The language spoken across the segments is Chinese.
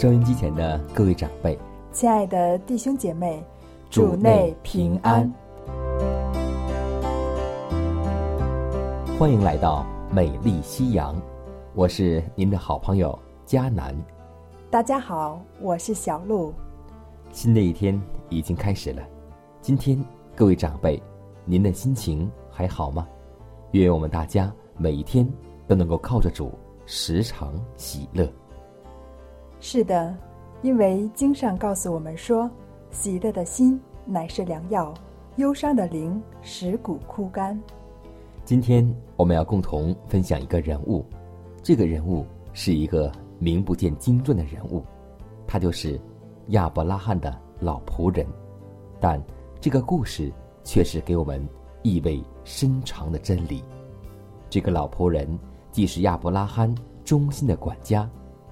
收音机前的各位长辈，亲爱的弟兄姐妹，主内平安，欢迎来到美丽夕阳，我是您的好朋友佳南。大家好，我是小鹿。新的一天已经开始了，今天各位长辈，您的心情还好吗？愿我们大家每一天都能够靠着主，时常喜乐。是的，因为经上告诉我们说，喜乐的心乃是良药，忧伤的灵使骨枯干。今天我们要共同分享一个人物，这个人物是一个名不见经传的人物，他就是亚伯拉罕的老仆人。但这个故事却是给我们意味深长的真理。这个老仆人既是亚伯拉罕忠心的管家。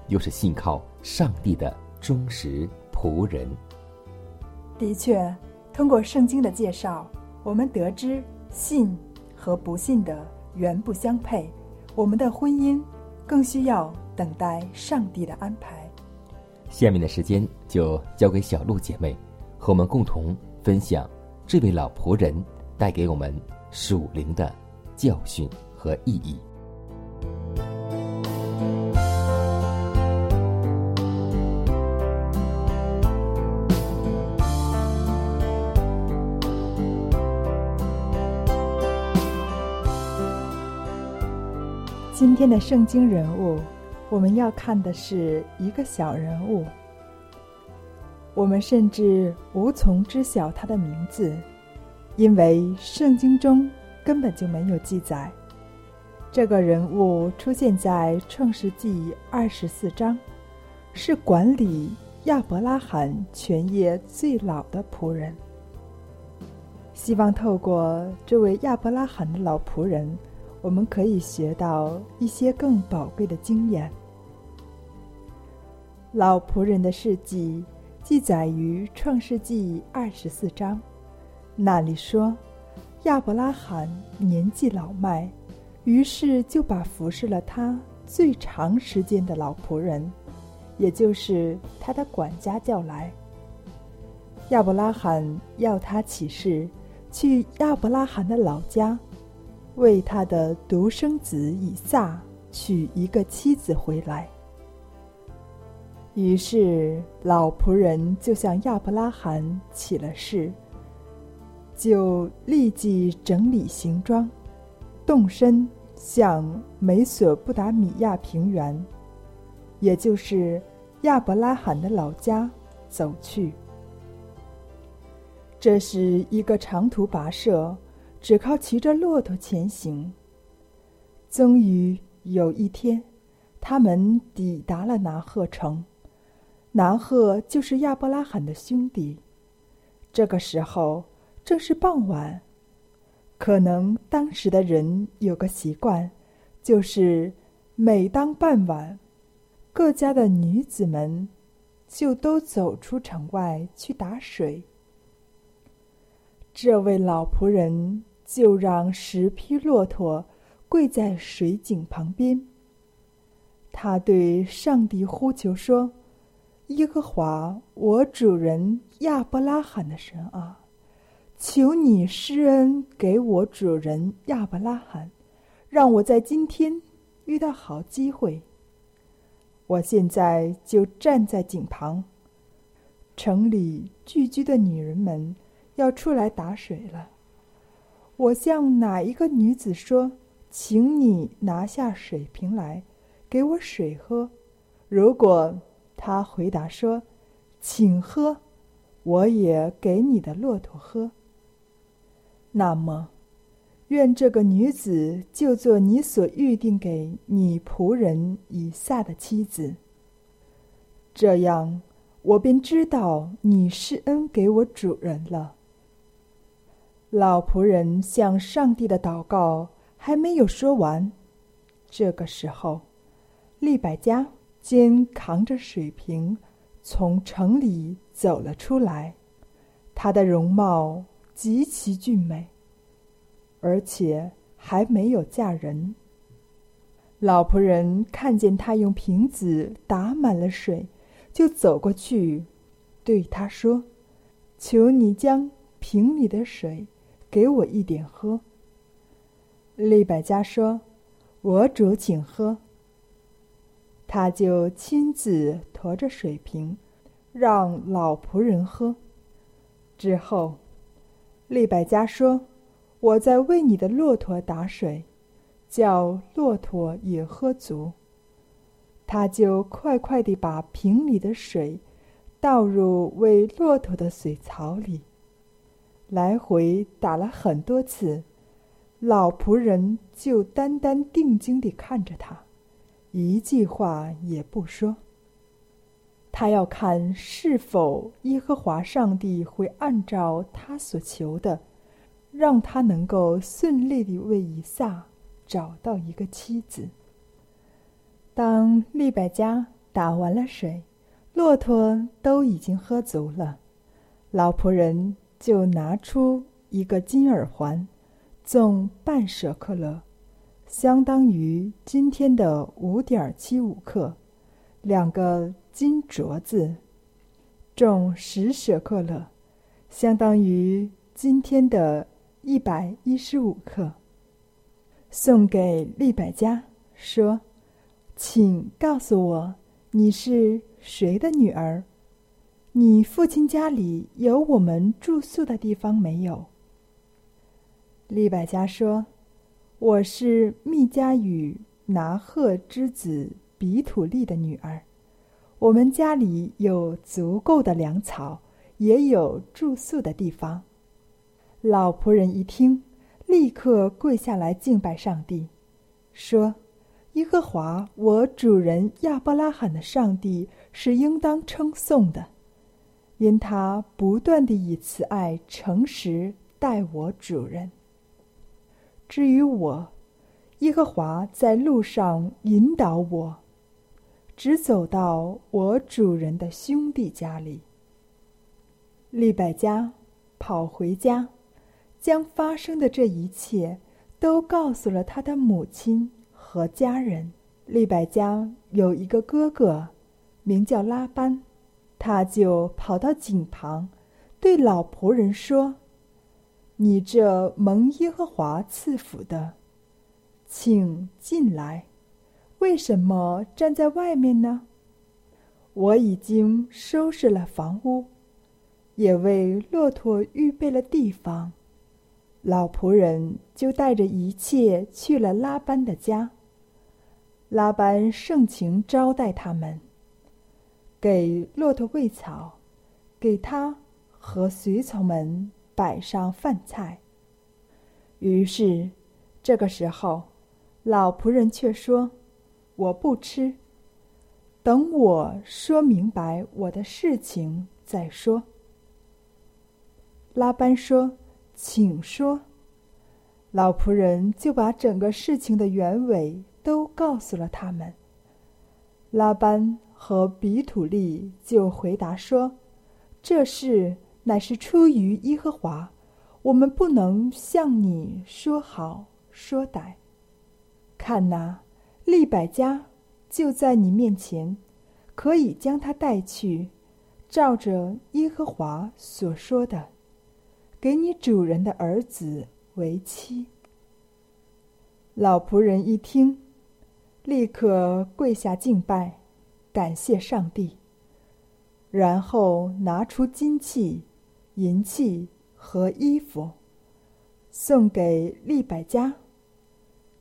又是信靠上帝的忠实仆人。的确，通过圣经的介绍，我们得知信和不信的原不相配。我们的婚姻更需要等待上帝的安排。下面的时间就交给小鹿姐妹，和我们共同分享这位老仆人带给我们属灵的教训和意义。今天的圣经人物，我们要看的是一个小人物。我们甚至无从知晓他的名字，因为圣经中根本就没有记载。这个人物出现在创世纪二十四章，是管理亚伯拉罕全业最老的仆人。希望透过这位亚伯拉罕的老仆人。我们可以学到一些更宝贵的经验。老仆人的事迹记载于《创世纪》二十四章，那里说，亚伯拉罕年纪老迈，于是就把服侍了他最长时间的老仆人，也就是他的管家叫来。亚伯拉罕要他起誓，去亚伯拉罕的老家。为他的独生子以撒娶一个妻子回来。于是老仆人就向亚伯拉罕起了誓，就立即整理行装，动身向美索不达米亚平原，也就是亚伯拉罕的老家走去。这是一个长途跋涉。只靠骑着骆驼前行。终于有一天，他们抵达了拿鹤城。拿鹤就是亚伯拉罕的兄弟。这个时候正是傍晚，可能当时的人有个习惯，就是每当傍晚，各家的女子们就都走出城外去打水。这位老仆人。就让十匹骆驼跪在水井旁边。他对上帝呼求说：“耶和华，我主人亚伯拉罕的神啊，求你施恩给我主人亚伯拉罕，让我在今天遇到好机会。”我现在就站在井旁。城里聚居的女人们要出来打水了。我向哪一个女子说：“请你拿下水瓶来，给我水喝。”如果她回答说：“请喝”，我也给你的骆驼喝。那么，愿这个女子就做你所预定给你仆人以撒的妻子。这样，我便知道你施恩给我主人了。老仆人向上帝的祷告还没有说完，这个时候，利百加肩扛着水瓶从城里走了出来，她的容貌极其俊美。而且还没有嫁人。老仆人看见他用瓶子打满了水，就走过去，对他说：“求你将瓶里的水给我一点喝。”利百加说：“我主，请喝。”他就亲自驮着水瓶，让老仆人喝。之后，利百加说。我在为你的骆驼打水，叫骆驼也喝足。他就快快地把瓶里的水倒入喂骆驼的水槽里，来回打了很多次。老仆人就单单定睛地看着他，一句话也不说。他要看是否耶和华上帝会按照他所求的。让他能够顺利地为以撒找到一个妻子。当利百加打完了水，骆驼都已经喝足了，老仆人就拿出一个金耳环，重半舍克勒，相当于今天的五点七五克；两个金镯子，重十舍克勒，相当于今天的。一百一十五克。送给利百加，说：“请告诉我，你是谁的女儿？你父亲家里有我们住宿的地方没有？”利百加说：“我是密加与拿赫之子比土利的女儿，我们家里有足够的粮草，也有住宿的地方。”老仆人一听，立刻跪下来敬拜上帝，说：“耶和华我主人亚伯拉罕的上帝是应当称颂的，因他不断地以慈爱、诚实待我主人。至于我，耶和华在路上引导我，直走到我主人的兄弟家里。利百加跑回家。”将发生的这一切都告诉了他的母亲和家人。利百加有一个哥哥，名叫拉班，他就跑到井旁，对老仆人说：“你这蒙耶和华赐福的，请进来。为什么站在外面呢？我已经收拾了房屋，也为骆驼预备了地方。”老仆人就带着一切去了拉班的家。拉班盛情招待他们，给骆驼喂草，给他和随从们摆上饭菜。于是，这个时候，老仆人却说：“我不吃，等我说明白我的事情再说。”拉班说。请说。老仆人就把整个事情的原委都告诉了他们。拉班和比土利就回答说：“这事乃是出于耶和华，我们不能向你说好说歹。看哪，利百家就在你面前，可以将他带去，照着耶和华所说的。”给你主人的儿子为妻。老仆人一听，立刻跪下敬拜，感谢上帝，然后拿出金器、银器和衣服，送给利百家，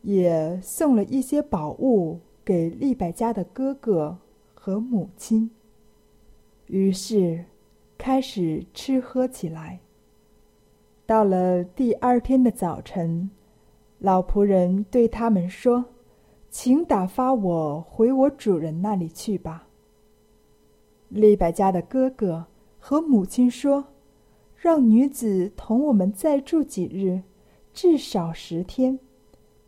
也送了一些宝物给利百家的哥哥和母亲。于是，开始吃喝起来。到了第二天的早晨，老仆人对他们说：“请打发我回我主人那里去吧。”利百加的哥哥和母亲说：“让女子同我们再住几日，至少十天，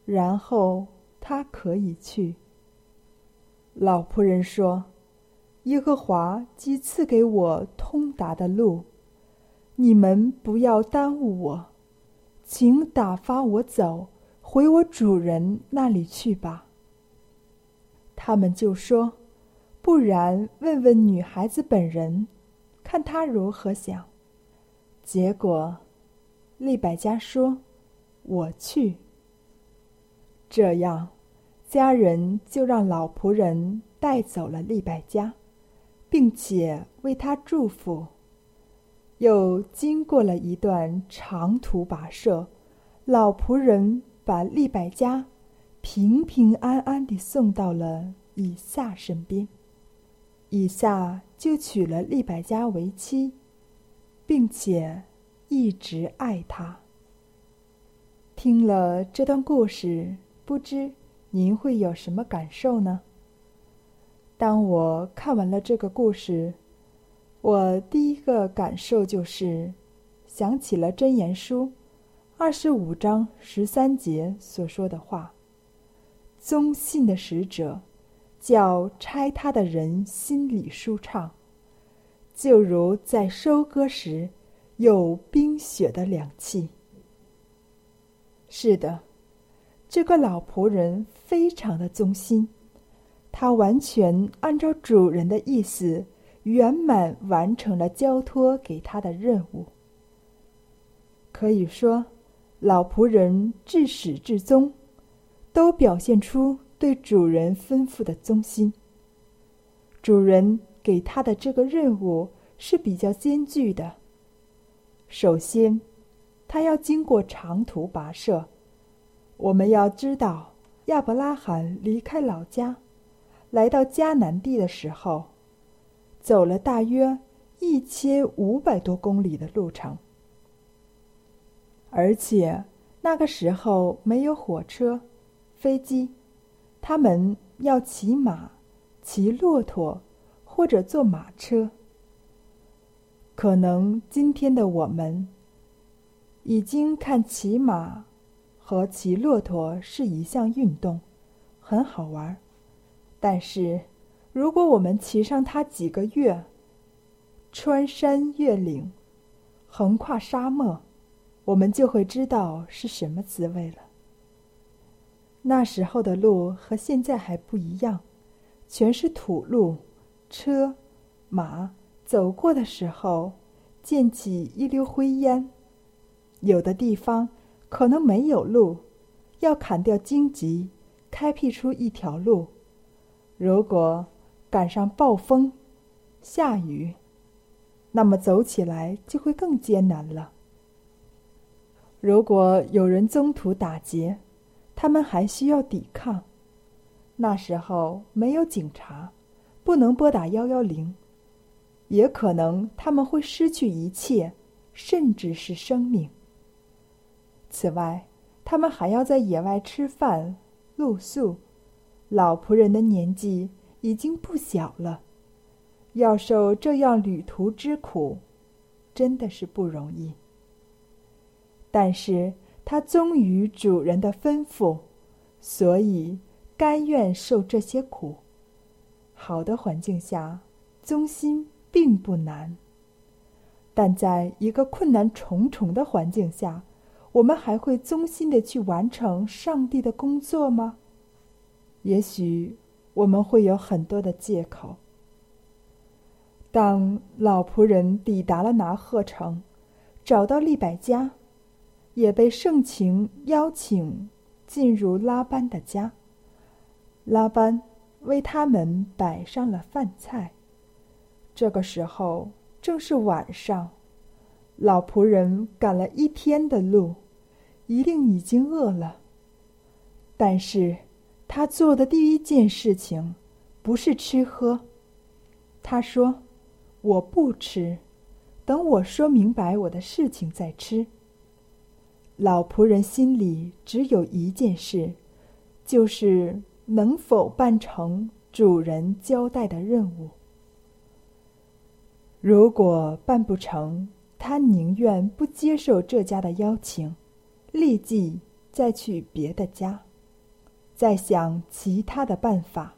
然后她可以去。”老仆人说：“耶和华既赐给我通达的路。”你们不要耽误我，请打发我走，回我主人那里去吧。他们就说：“不然，问问女孩子本人，看她如何想。”结果，利百加说：“我去。”这样，家人就让老仆人带走了利百加，并且为他祝福。又经过了一段长途跋涉，老仆人把利百加平平安安地送到了以撒身边。以撒就娶了利百加为妻，并且一直爱她。听了这段故事，不知您会有什么感受呢？当我看完了这个故事。我第一个感受就是，想起了《真言书》二十五章十三节所说的话：“宗信的使者，叫拆他的人心里舒畅，就如在收割时有冰雪的凉气。”是的，这个老仆人非常的忠心，他完全按照主人的意思。圆满完成了交托给他的任务。可以说，老仆人至始至终，都表现出对主人吩咐的忠心。主人给他的这个任务是比较艰巨的。首先，他要经过长途跋涉。我们要知道，亚伯拉罕离开老家，来到迦南地的时候。走了大约一千五百多公里的路程，而且那个时候没有火车、飞机，他们要骑马、骑骆驼或者坐马车。可能今天的我们已经看骑马和骑骆驼是一项运动，很好玩，但是。如果我们骑上它几个月，穿山越岭，横跨沙漠，我们就会知道是什么滋味了。那时候的路和现在还不一样，全是土路，车、马走过的时候，溅起一溜灰烟。有的地方可能没有路，要砍掉荆棘，开辟出一条路。如果赶上暴风、下雨，那么走起来就会更艰难了。如果有人中途打劫，他们还需要抵抗。那时候没有警察，不能拨打幺幺零，也可能他们会失去一切，甚至是生命。此外，他们还要在野外吃饭、露宿。老仆人的年纪。已经不小了，要受这样旅途之苦，真的是不容易。但是他忠于主人的吩咐，所以甘愿受这些苦。好的环境下，忠心并不难。但在一个困难重重的环境下，我们还会忠心的去完成上帝的工作吗？也许。我们会有很多的借口。当老仆人抵达了拿鹤城，找到利百加，也被盛情邀请进入拉班的家。拉班为他们摆上了饭菜。这个时候正是晚上，老仆人赶了一天的路，一定已经饿了。但是，他做的第一件事情不是吃喝。他说：“我不吃，等我说明白我的事情再吃。”老仆人心里只有一件事，就是能否办成主人交代的任务。如果办不成，他宁愿不接受这家的邀请，立即再去别的家，再想其他的办法。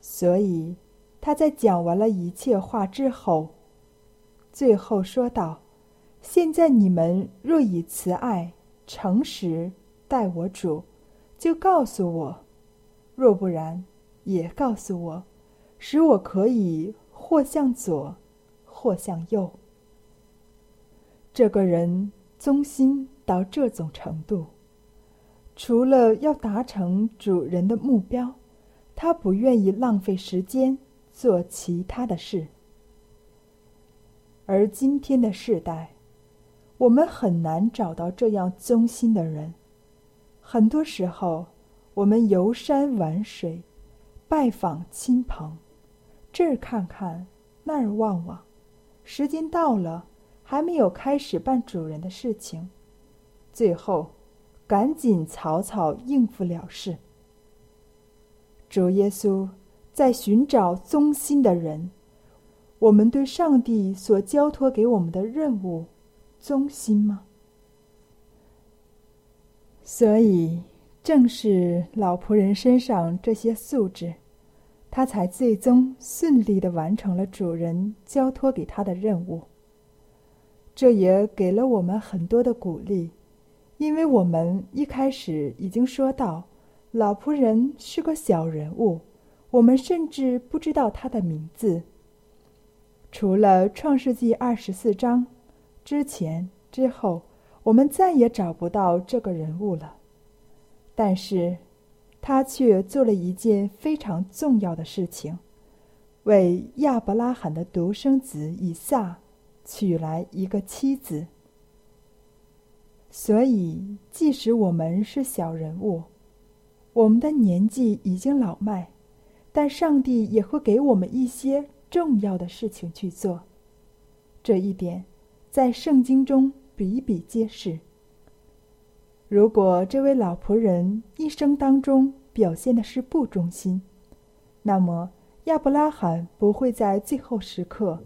所以，他在讲完了一切话之后，最后说道：“现在你们若以慈爱、诚实待我主，就告诉我；若不然，也告诉我，使我可以或向左。”或向右。这个人忠心到这种程度，除了要达成主人的目标，他不愿意浪费时间做其他的事。而今天的世代，我们很难找到这样忠心的人。很多时候，我们游山玩水，拜访亲朋，这儿看看，那儿望望。时间到了，还没有开始办主人的事情，最后，赶紧草草应付了事。主耶稣在寻找忠心的人，我们对上帝所交托给我们的任务，忠心吗？所以，正是老仆人身上这些素质。他才最终顺利的完成了主人交托给他的任务。这也给了我们很多的鼓励，因为我们一开始已经说到，老仆人是个小人物，我们甚至不知道他的名字。除了创世纪二十四章之前之后，我们再也找不到这个人物了。但是。他却做了一件非常重要的事情，为亚伯拉罕的独生子以撒娶来一个妻子。所以，即使我们是小人物，我们的年纪已经老迈，但上帝也会给我们一些重要的事情去做。这一点，在圣经中比比皆是。如果这位老仆人一生当中表现的是不忠心，那么亚伯拉罕不会在最后时刻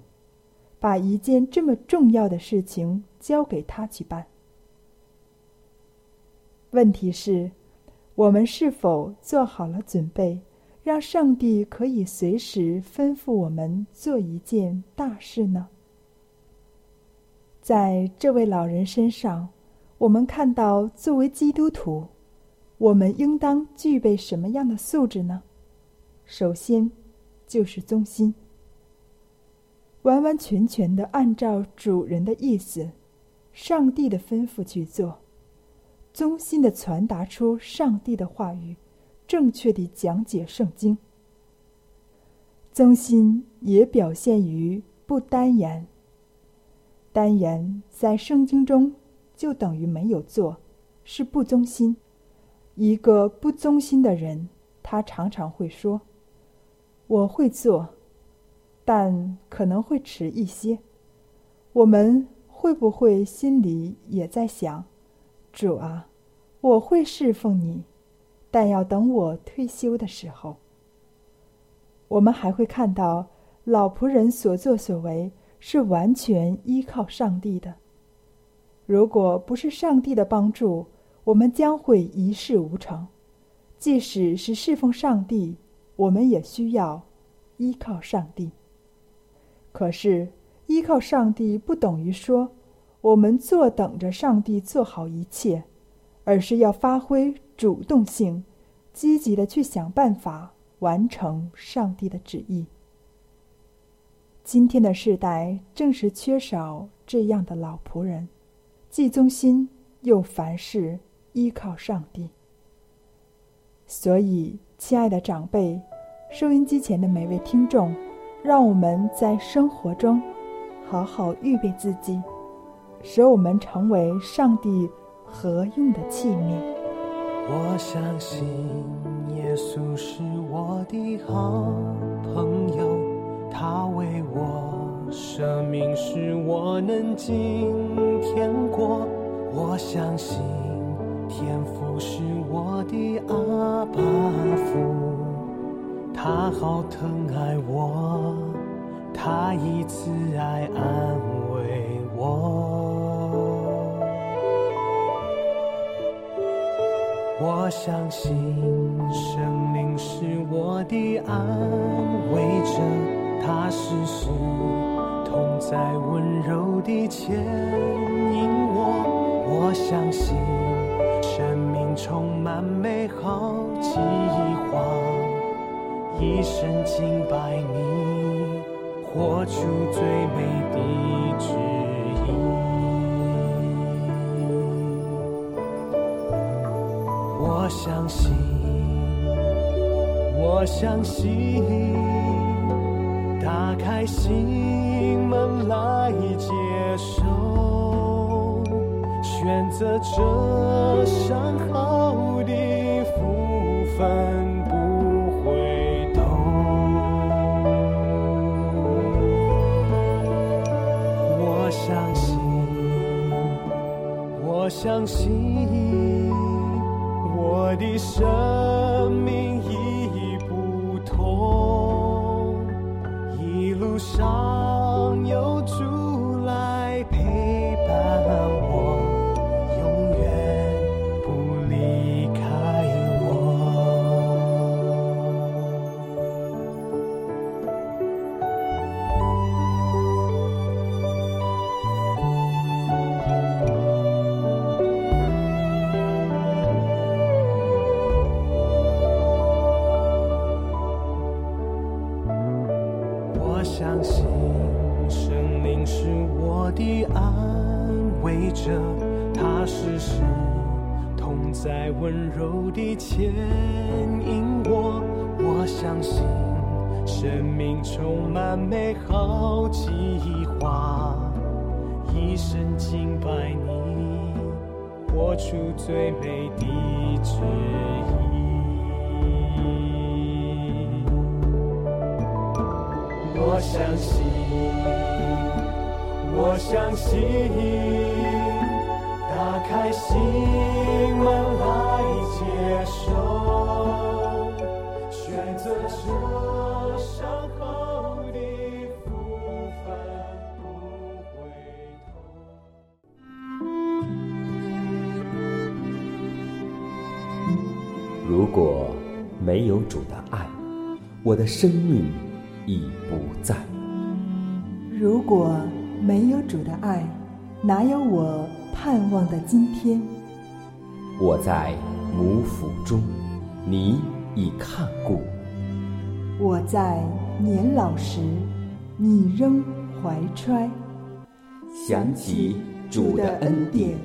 把一件这么重要的事情交给他去办。问题是，我们是否做好了准备，让上帝可以随时吩咐我们做一件大事呢？在这位老人身上。我们看到，作为基督徒，我们应当具备什么样的素质呢？首先，就是忠心，完完全全的按照主人的意思、上帝的吩咐去做，忠心的传达出上帝的话语，正确的讲解圣经。忠心也表现于不单言。单言在圣经中。就等于没有做，是不忠心。一个不忠心的人，他常常会说：“我会做，但可能会迟一些。”我们会不会心里也在想：“主啊，我会侍奉你，但要等我退休的时候。”我们还会看到老仆人所作所为是完全依靠上帝的。如果不是上帝的帮助，我们将会一事无成。即使是侍奉上帝，我们也需要依靠上帝。可是，依靠上帝不等于说我们坐等着上帝做好一切，而是要发挥主动性，积极的去想办法完成上帝的旨意。今天的世代正是缺少这样的老仆人。既忠心又凡事依靠上帝，所以，亲爱的长辈，收音机前的每位听众，让我们在生活中好好预备自己，使我们成为上帝合用的器皿。我相信耶稣是我的好朋友，他为我舍命，使我能今天过。我相信天父是我的阿爸父，他好疼爱我，他以慈爱安慰我。我相信生命是我的安慰者，他时时同在，温柔地牵引我。我相信生命充满美好计划，一生敬拜你，活出最美的旨意。我相信，我相信，打开心门来接受，选择这上好的福分不回头。我相信，我相信。我的生命已上有主地牵引我。我相信生命充满美好计划，一生敬拜你，活出最美的旨意。我相信，我相信，打开心门来接受，选择这上好的福分不回头。如果没有主的爱，我的生命已不在。如果没有主的爱，哪有我盼望的今天？我在母腹中，你已看顾。我在年老时，你仍怀揣。想起主的恩典，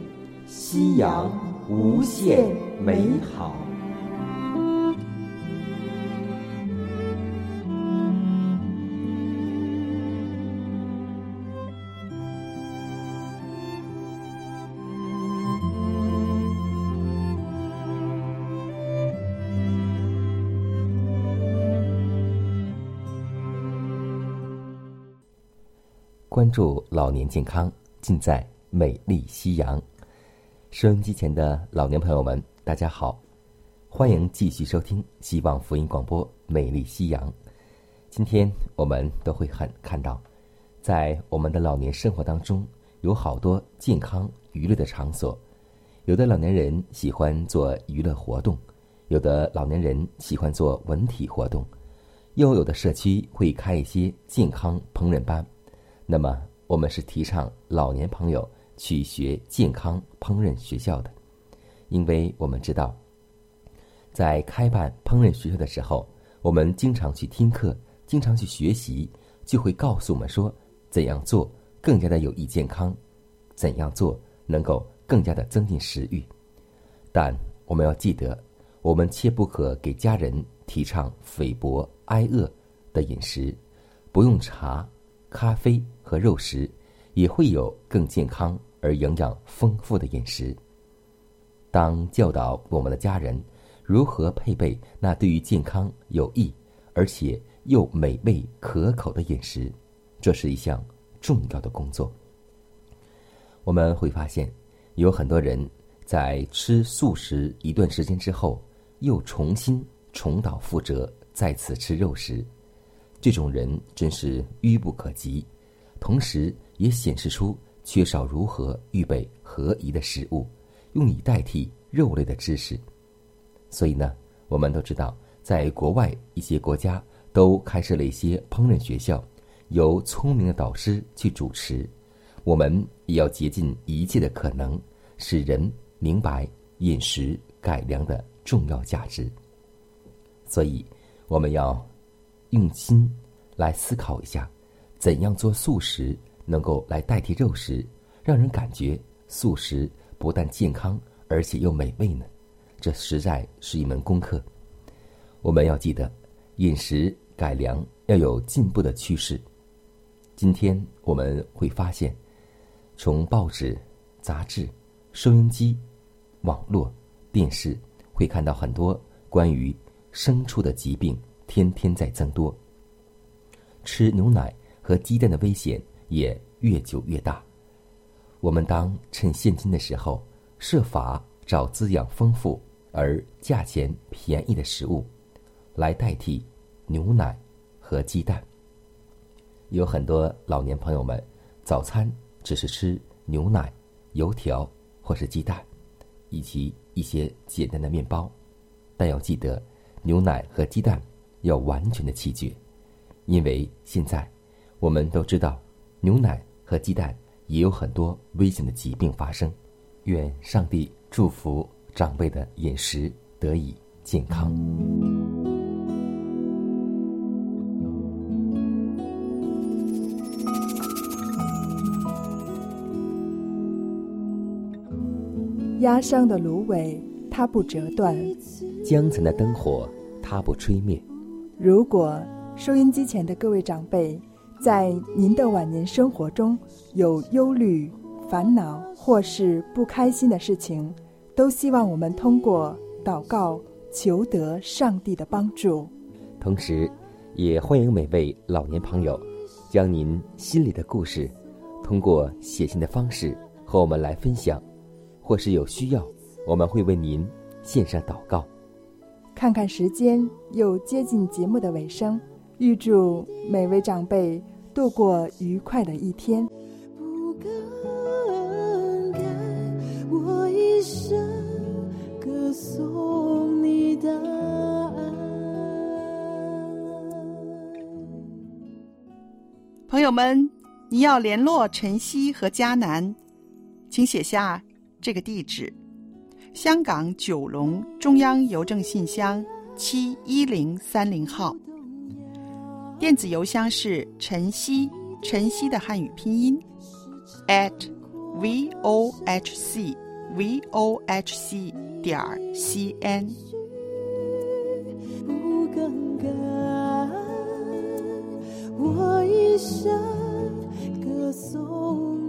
夕阳无限美好。关注老年健康，尽在美丽夕阳。收音机前的老年朋友们，大家好，欢迎继续收听希望福音广播《美丽夕阳》。今天我们都会很看到，在我们的老年生活当中，有好多健康娱乐的场所。有的老年人喜欢做娱乐活动，有的老年人喜欢做文体活动，又有的社区会开一些健康烹饪班。那么，我们是提倡老年朋友去学健康烹饪学校的，因为我们知道，在开办烹饪学校的时候，我们经常去听课，经常去学习，就会告诉我们说怎样做更加的有益健康，怎样做能够更加的增进食欲。但我们要记得，我们切不可给家人提倡菲薄挨饿的饮食，不用茶、咖啡和肉食，也会有更健康而营养丰富的饮食。当教导我们的家人如何配备那对于健康有益而且又美味可口的饮食，这是一项重要的工作。我们会发现，有很多人在吃素食一段时间之后，又重新重蹈覆辙，再次吃肉食。这种人真是愚不可及，同时也显示出缺少如何预备合宜的食物，用以代替肉类的知识。所以呢，我们都知道，在国外一些国家都开设了一些烹饪学校，由聪明的导师去主持。我们也要竭尽一切的可能，使人明白饮食改良的重要价值。所以，我们要用心来思考一下，怎样做素食能够来代替肉食，让人感觉素食不但健康，而且又美味呢？这实在是一门功课。我们要记得，饮食改良要有进步的趋势。今天我们会发现。从报纸、杂志、收音机、网络、电视，会看到很多关于牲畜的疾病天天在增多。吃牛奶和鸡蛋的危险也越久越大。我们当趁现今的时候，设法找滋养丰富而价钱便宜的食物，来代替牛奶和鸡蛋。有很多老年朋友们早餐。只是吃牛奶、油条或是鸡蛋，以及一些简单的面包，但要记得，牛奶和鸡蛋要完全的弃绝，因为现在我们都知道，牛奶和鸡蛋也有很多危险的疾病发生。愿上帝祝福长辈的饮食得以健康。压伤的芦苇，它不折断；江城的灯火，它不吹灭。如果收音机前的各位长辈，在您的晚年生活中有忧虑、烦恼或是不开心的事情，都希望我们通过祷告求得上帝的帮助。同时，也欢迎每位老年朋友，将您心里的故事，通过写信的方式和我们来分享。或是有需要，我们会为您献上祷告。看看时间，又接近节目的尾声，预祝每位长辈度过愉快的一天。不更改，我一生歌颂你的爱。朋友们，你要联络晨曦和迦南，请写下。这个地址：香港九龙中央邮政信箱七一零三零号。电子邮箱是晨曦，晨曦的汉语拼音 at v o h c v o h c 点 c n。不更改，我一生歌颂。